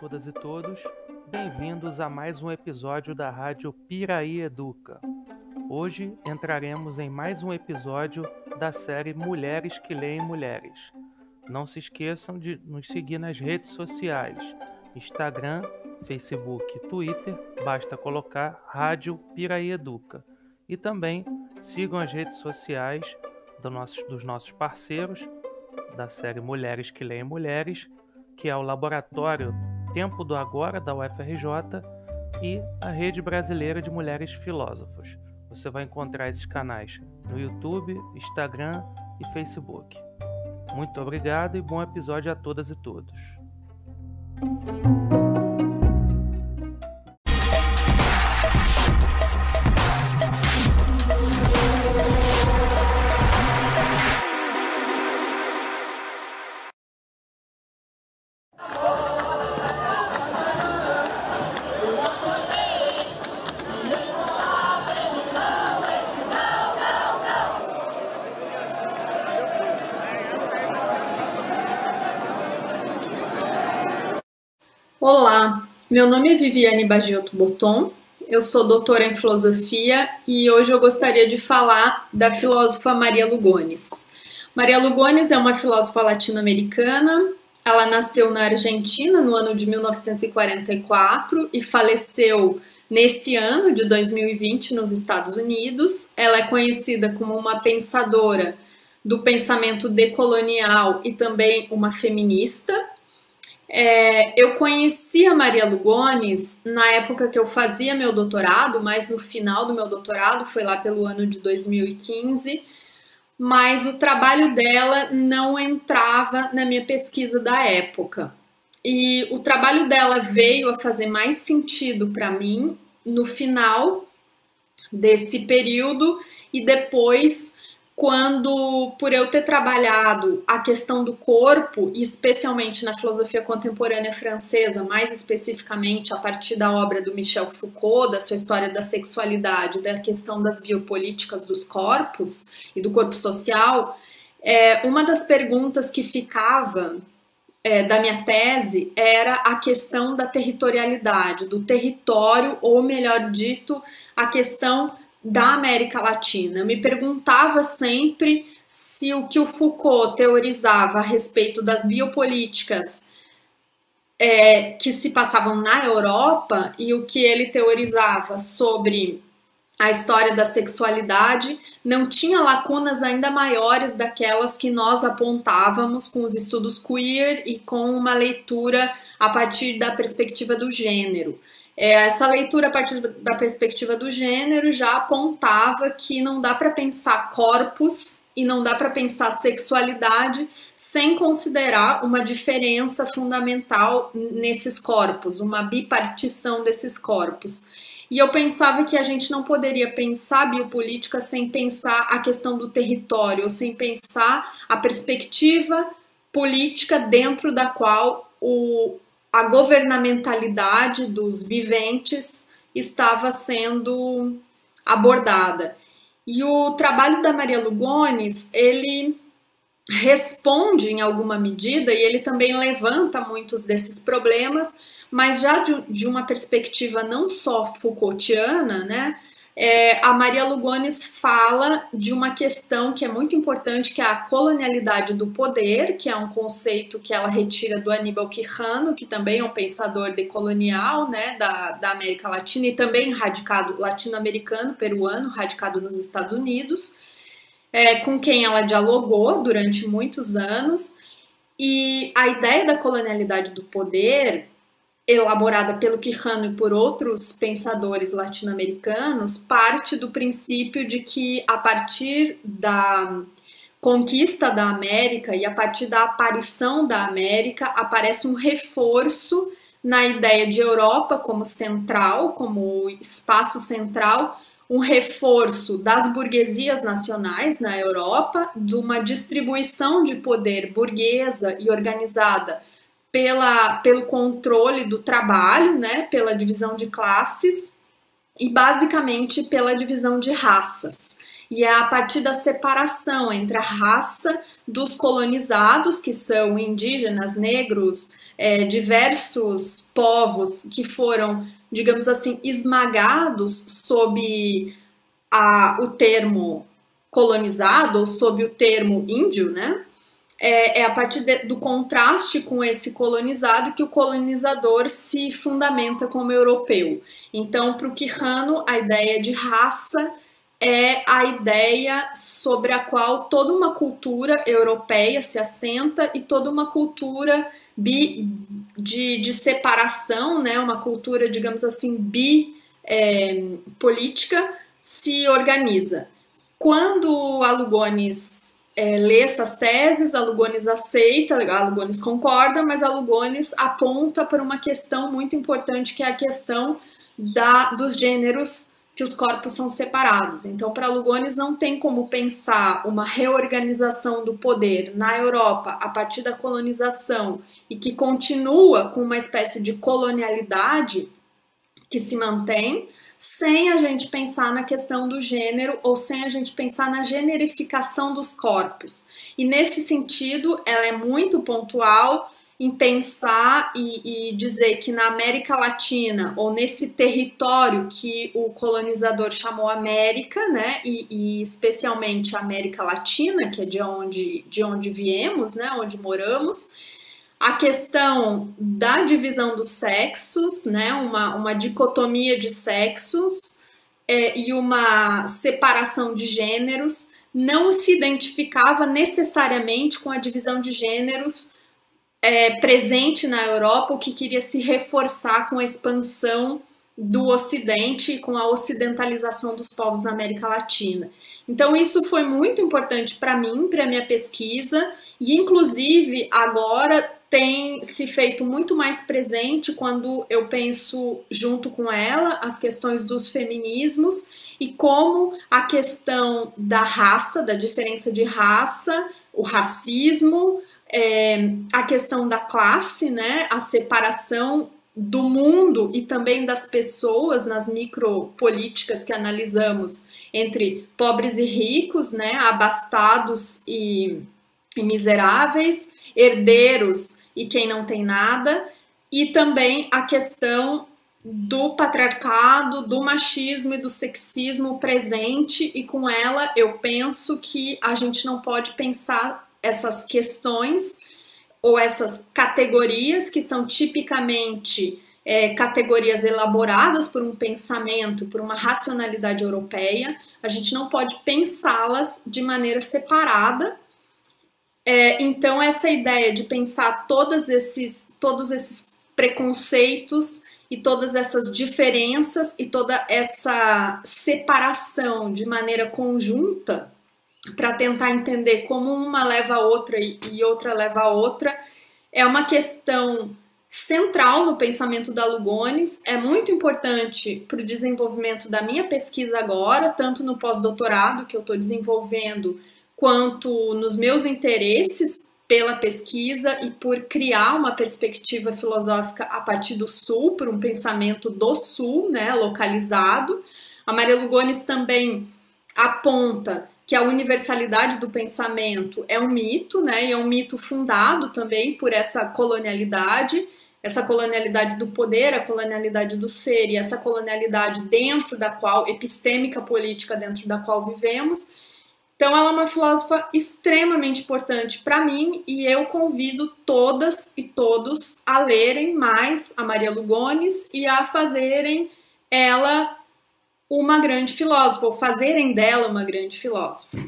todas e todos, bem-vindos a mais um episódio da Rádio Piraí Educa. Hoje entraremos em mais um episódio da série Mulheres que Leem Mulheres. Não se esqueçam de nos seguir nas redes sociais: Instagram, Facebook, Twitter, basta colocar Rádio Piraí Educa. E também sigam as redes sociais do nossos, dos nossos parceiros da série Mulheres que Leem Mulheres, que é o Laboratório Tempo do Agora da UFRJ e a Rede Brasileira de Mulheres Filósofos. Você vai encontrar esses canais no YouTube, Instagram e Facebook. Muito obrigado e bom episódio a todas e todos. Olá, meu nome é Viviane Bagiotto Boton, eu sou doutora em filosofia e hoje eu gostaria de falar da filósofa Maria Lugones. Maria Lugones é uma filósofa latino-americana, ela nasceu na Argentina no ano de 1944 e faleceu nesse ano de 2020 nos Estados Unidos. Ela é conhecida como uma pensadora do pensamento decolonial e também uma feminista. É, eu conheci a Maria Lugones na época que eu fazia meu doutorado, mas no final do meu doutorado, foi lá pelo ano de 2015, mas o trabalho dela não entrava na minha pesquisa da época. E o trabalho dela veio a fazer mais sentido para mim no final desse período e depois quando, por eu ter trabalhado a questão do corpo, especialmente na filosofia contemporânea francesa, mais especificamente a partir da obra do Michel Foucault, da sua história da sexualidade, da questão das biopolíticas dos corpos e do corpo social, é, uma das perguntas que ficava é, da minha tese era a questão da territorialidade, do território, ou melhor dito, a questão da América Latina. Eu me perguntava sempre se o que o Foucault teorizava a respeito das biopolíticas é, que se passavam na Europa e o que ele teorizava sobre a história da sexualidade não tinha lacunas ainda maiores daquelas que nós apontávamos com os estudos queer e com uma leitura a partir da perspectiva do gênero. É, essa leitura a partir da perspectiva do gênero já apontava que não dá para pensar corpos e não dá para pensar sexualidade sem considerar uma diferença fundamental nesses corpos, uma bipartição desses corpos. E eu pensava que a gente não poderia pensar biopolítica sem pensar a questão do território, sem pensar a perspectiva política dentro da qual o, a governamentalidade dos viventes estava sendo abordada. E o trabalho da Maria Lugones, ele responde em alguma medida e ele também levanta muitos desses problemas, mas já de, de uma perspectiva não só Foucaultiana, né? É, a Maria Lugones fala de uma questão que é muito importante, que é a colonialidade do poder, que é um conceito que ela retira do Aníbal Quijano, que também é um pensador decolonial né, da, da América Latina e também radicado latino-americano, peruano, radicado nos Estados Unidos, é, com quem ela dialogou durante muitos anos. E a ideia da colonialidade do poder elaborada pelo Quijano e por outros pensadores latino-americanos, parte do princípio de que a partir da conquista da América e a partir da aparição da América aparece um reforço na ideia de Europa como central, como espaço central, um reforço das burguesias nacionais na Europa, de uma distribuição de poder burguesa e organizada pela, pelo controle do trabalho, né, pela divisão de classes e basicamente pela divisão de raças. e é a partir da separação entre a raça dos colonizados, que são indígenas, negros, é, diversos povos que foram, digamos assim, esmagados sob a, o termo colonizado, ou sob o termo índio, né? É, é a partir de, do contraste com esse colonizado que o colonizador se fundamenta como europeu. Então, para o Quijano, a ideia de raça é a ideia sobre a qual toda uma cultura europeia se assenta e toda uma cultura bi, de, de separação, né, uma cultura, digamos assim, bi é, política, se organiza. Quando a Lugones é, lê essas teses, a Lugones aceita, a Lugones concorda, mas a Lugones aponta para uma questão muito importante que é a questão da, dos gêneros que os corpos são separados. Então, para Lugones não tem como pensar uma reorganização do poder na Europa a partir da colonização e que continua com uma espécie de colonialidade que se mantém, sem a gente pensar na questão do gênero ou sem a gente pensar na generificação dos corpos. E nesse sentido, ela é muito pontual em pensar e, e, dizer que na América Latina ou nesse território que o colonizador chamou América, né, e, e, especialmente América Latina, que é de onde, de onde viemos, né, onde moramos, a questão da divisão dos sexos, né, uma, uma dicotomia de sexos é, e uma separação de gêneros, não se identificava necessariamente com a divisão de gêneros é, presente na Europa, o que queria se reforçar com a expansão do Ocidente e com a ocidentalização dos povos da América Latina. Então, isso foi muito importante para mim, para minha pesquisa, e inclusive agora tem se feito muito mais presente quando eu penso junto com ela as questões dos feminismos e como a questão da raça, da diferença de raça, o racismo, é, a questão da classe, né, a separação do mundo e também das pessoas nas micropolíticas que analisamos entre pobres e ricos, né, abastados e, e miseráveis, herdeiros e quem não tem nada, e também a questão do patriarcado, do machismo e do sexismo presente, e com ela eu penso que a gente não pode pensar essas questões ou essas categorias que são tipicamente é, categorias elaboradas por um pensamento, por uma racionalidade europeia, a gente não pode pensá-las de maneira separada é, então, essa ideia de pensar todos esses, todos esses preconceitos e todas essas diferenças e toda essa separação de maneira conjunta para tentar entender como uma leva a outra e, outra leva a outra é uma questão central no pensamento da Lugones, é muito importante para o desenvolvimento da minha pesquisa agora, tanto no pós-doutorado que eu estou desenvolvendo quanto nos meus interesses pela pesquisa e por criar uma perspectiva filosófica a partir do Sul, por um pensamento do Sul, né, localizado. A Maria Lugones também aponta que a universalidade do pensamento é um mito, né, e é um mito fundado também por essa colonialidade, essa colonialidade do poder, a colonialidade do ser e essa colonialidade dentro da qual, epistêmica política dentro da qual vivemos, então, ela é uma filósofa extremamente importante para mim e eu convido todas e todos a lerem mais a Maria Lugones e a fazerem ela uma grande filósofa, ou fazerem dela uma grande filósofa.